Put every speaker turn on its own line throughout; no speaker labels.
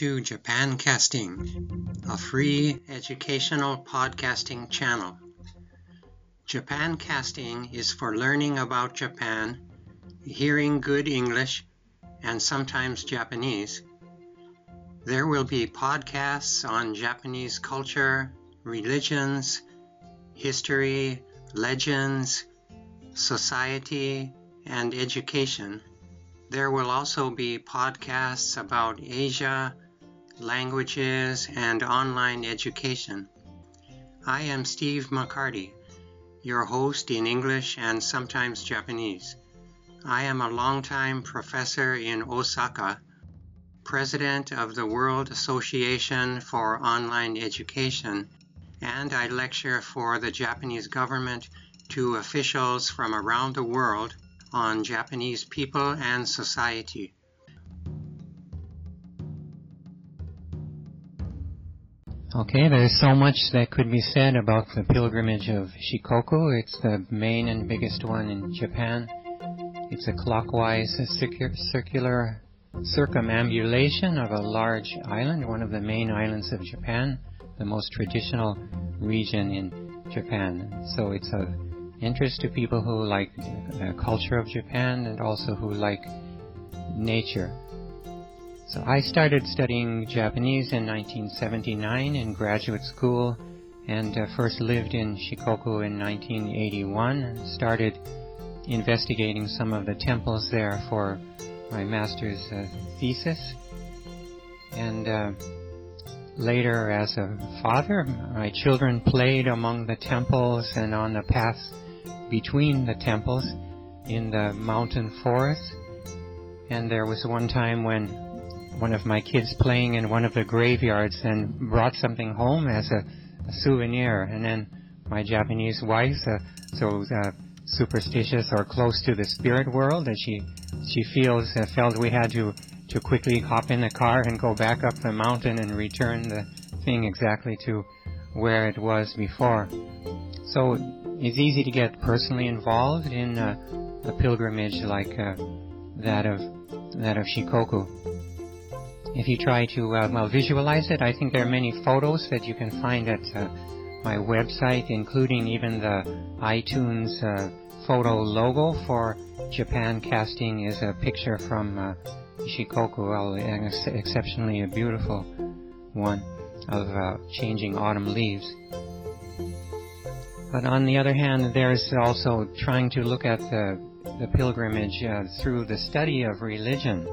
to Japan Casting, a free educational podcasting channel. Japan Casting is for learning about Japan, hearing good English, and sometimes Japanese. There will be podcasts on Japanese culture, religions, history, legends, society, and education. There will also be podcasts about Asia, languages, and online education. I am Steve McCarty, your host in English and sometimes Japanese. I am a longtime professor in Osaka, president of the World Association for Online Education, and I lecture for the Japanese government to officials from around the world on Japanese people and society.
Okay, there's so much that could be said about the pilgrimage of Shikoku. It's the main and biggest one in Japan. It's a clockwise circular circumambulation of a large island, one of the main islands of Japan, the most traditional region in Japan. So it's of interest to people who like the culture of Japan and also who like nature. So I started studying Japanese in 1979 in graduate school and uh, first lived in Shikoku in 1981 and started investigating some of the temples there for my master's uh, thesis. And uh, later, as a father, my children played among the temples and on the paths between the temples in the mountain forest. And there was one time when one of my kids playing in one of the graveyards and brought something home as a, a souvenir. And then my Japanese wife, uh, so uh, superstitious or close to the spirit world, that she she feels uh, felt we had to to quickly hop in the car and go back up the mountain and return the thing exactly to where it was before. So it's easy to get personally involved in uh, a pilgrimage like uh, that of that of Shikoku. If you try to uh, well visualize it, I think there are many photos that you can find at uh, my website, including even the iTunes uh, photo logo for Japan casting is a picture from uh, Shikoku, well, an ex- exceptionally a beautiful one of uh, changing autumn leaves. But on the other hand, there's also trying to look at the, the pilgrimage uh, through the study of religion,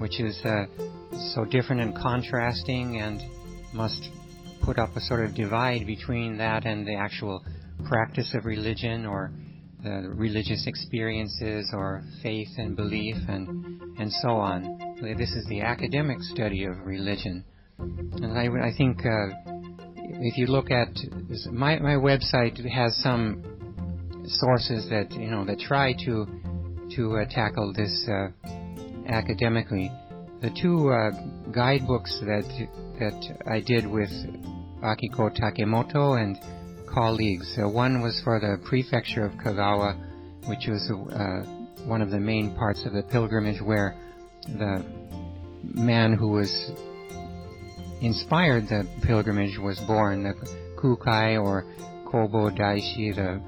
which is uh, so different and contrasting and must put up a sort of divide between that and the actual practice of religion or the religious experiences or faith and belief and, and so on. This is the academic study of religion. And I, I think uh, if you look at my my website has some sources that you know that try to to uh, tackle this uh, academically. The two uh, guidebooks that that I did with Akiko Takemoto and colleagues. Uh, one was for the prefecture of Kagawa, which was uh, one of the main parts of the pilgrimage where the man who was inspired the pilgrimage was born. The Kukai or Kobo Daishi, the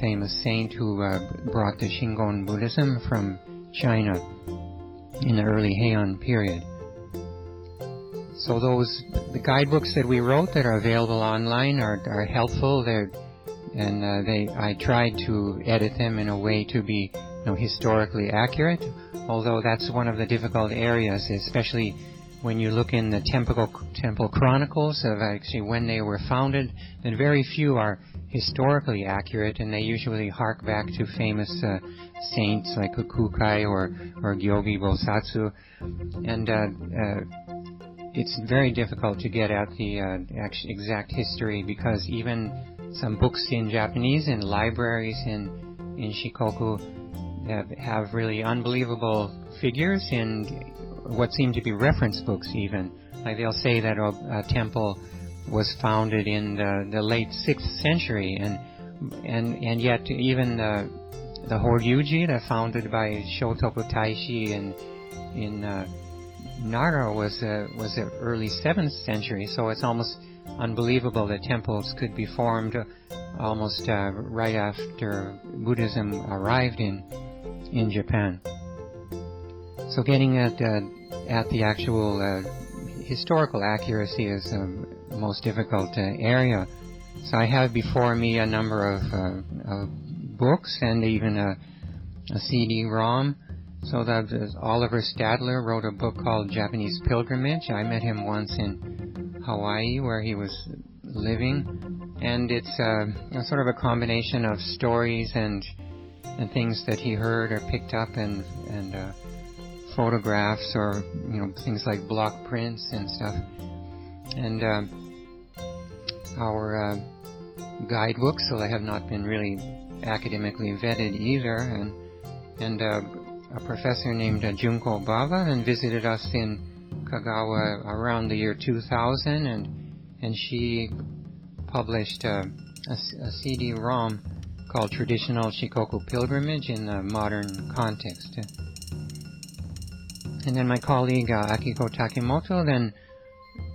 famous saint who uh, brought the Shingon Buddhism from China in the early Heian period. So those the guidebooks that we wrote that are available online are, are helpful. They're and uh, they I tried to edit them in a way to be you know, historically accurate. Although that's one of the difficult areas, especially when you look in the temple, temple chronicles of actually when they were founded, then very few are historically accurate, and they usually hark back to famous uh, saints like Kukai or or Gyogi Bosatsu, and uh, uh, it's very difficult to get at the uh, exact history because even some books in Japanese in libraries in in Shikoku have, have really unbelievable figures in what seem to be reference books even. Like they'll say that a, a temple was founded in the, the late 6th century and and and yet even the the Horyuji, that founded by Shotoku Taishi in in uh, Nara was uh, was the early seventh century, so it's almost unbelievable that temples could be formed almost uh, right after Buddhism arrived in in Japan. So getting at uh, at the actual uh, historical accuracy is most difficult uh, area. So I have before me a number of, of books and even a, a CD-ROM. So that Oliver Statler wrote a book called Japanese Pilgrimage. I met him once in Hawaii where he was living, and it's uh, a sort of a combination of stories and and things that he heard or picked up and and uh, photographs or you know things like block prints and stuff. And uh, our uh, guidebooks, so they have not been really academically vetted either. And and uh, a professor named uh, Junko Baba and visited us in Kagawa around the year 2000, and and she published uh, a, a CD-ROM called Traditional Shikoku Pilgrimage in the Modern Context. And then my colleague uh, Akiko Takemoto then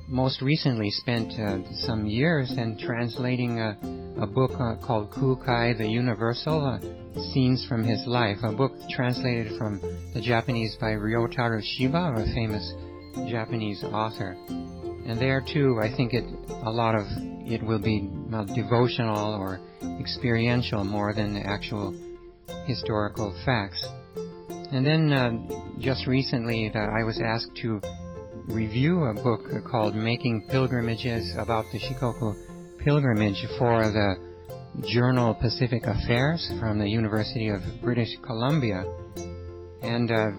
most recently spent uh, some years in translating a, a book uh, called Kukai the Universal, uh, Scenes from His Life, a book translated from the Japanese by Ryotaro Shiba, a famous Japanese author. And there too, I think it a lot of it will be devotional or experiential more than the actual historical facts. And then uh, just recently, I was asked to review a book called Making Pilgrimages about the Shikoku pilgrimage for the journal Pacific Affairs from the University of British Columbia. And uh,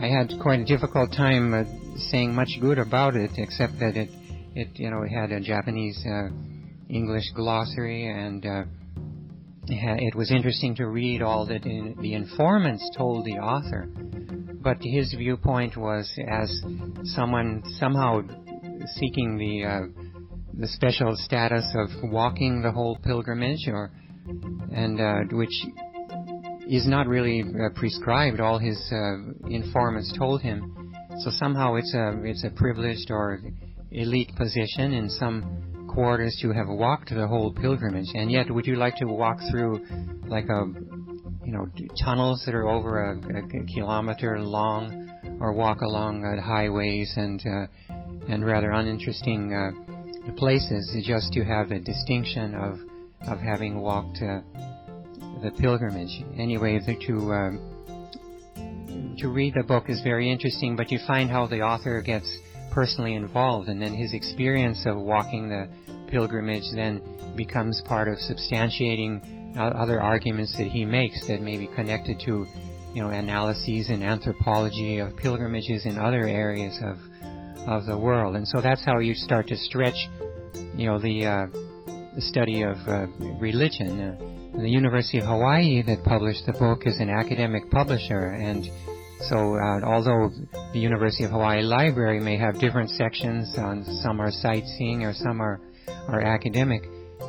I had quite a difficult time uh, saying much good about it, except that it, it you know, had a Japanese uh, English glossary and uh, it was interesting to read all that in, the informants told the author, but his viewpoint was as someone somehow seeking the uh, the special status of walking the whole pilgrimage, or and uh, which is not really uh, prescribed. All his uh, informants told him, so somehow it's a it's a privileged or elite position in some quarters to have walked the whole pilgrimage, and yet would you like to walk through like a you know tunnels that are over a, a kilometer long, or walk along uh, highways and uh, and rather uninteresting uh, places just to have the distinction of of having walked uh, the pilgrimage. Anyway, the, to uh, to read the book is very interesting, but you find how the author gets personally involved, and then his experience of walking the pilgrimage then becomes part of substantiating other arguments that he makes that may be connected to, you know, analyses and anthropology of pilgrimages in other areas of of the world. And so that's how you start to stretch, you know, the, uh, the study of uh, religion. Uh, the University of Hawaii that published the book is an academic publisher, and so uh, although the University of Hawaii Library may have different sections, on some are sightseeing or some are are academic,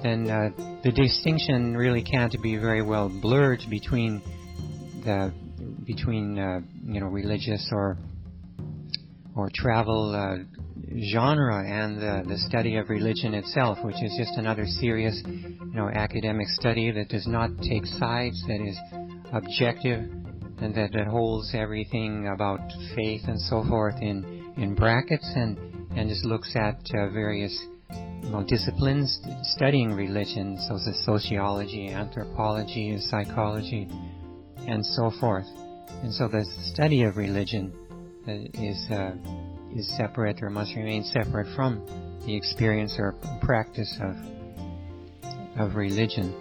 then uh, the distinction really can't be very well blurred between the between uh, you know religious or or travel uh, genre and the, the study of religion itself, which is just another serious you know academic study that does not take sides, that is objective, and that, that holds everything about faith and so forth in in brackets and and just looks at uh, various well, disciplines studying religion, so the sociology, anthropology, psychology, and so forth. And so the study of religion uh, is uh, is separate or must remain separate from the experience or practice of of religion.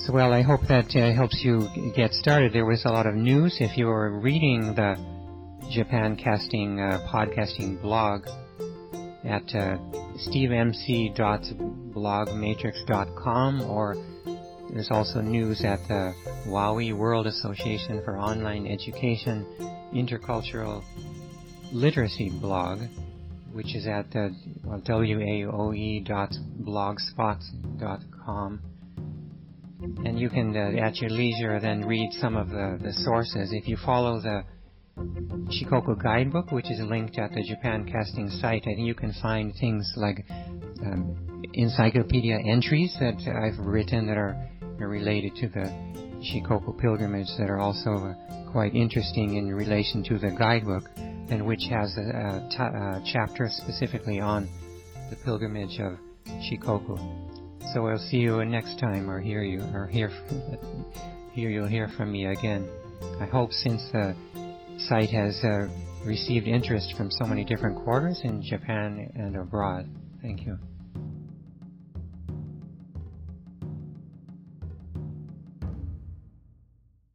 So, well, I hope that uh, helps you get started. There was a lot of news. If you were reading the Japan Casting uh, podcasting blog at uh, stevemc.blogmatrix.com or there's also news at the WOWI World Association for Online Education Intercultural Literacy blog, which is at uh, well, waoe.blogspot.com. And you can, uh, at your leisure, then read some of the, the sources. If you follow the Shikoku guidebook, which is linked at the Japan Casting site. I think you can find things like um, encyclopedia entries that I've written that are, related to the Shikoku pilgrimage that are also uh, quite interesting in relation to the guidebook, and which has a, a, t- a chapter specifically on the pilgrimage of Shikoku. So I'll see you next time, or hear you, or hear, here you'll hear from me again. I hope since the site has uh, received interest from so many different quarters in Japan and abroad. Thank you.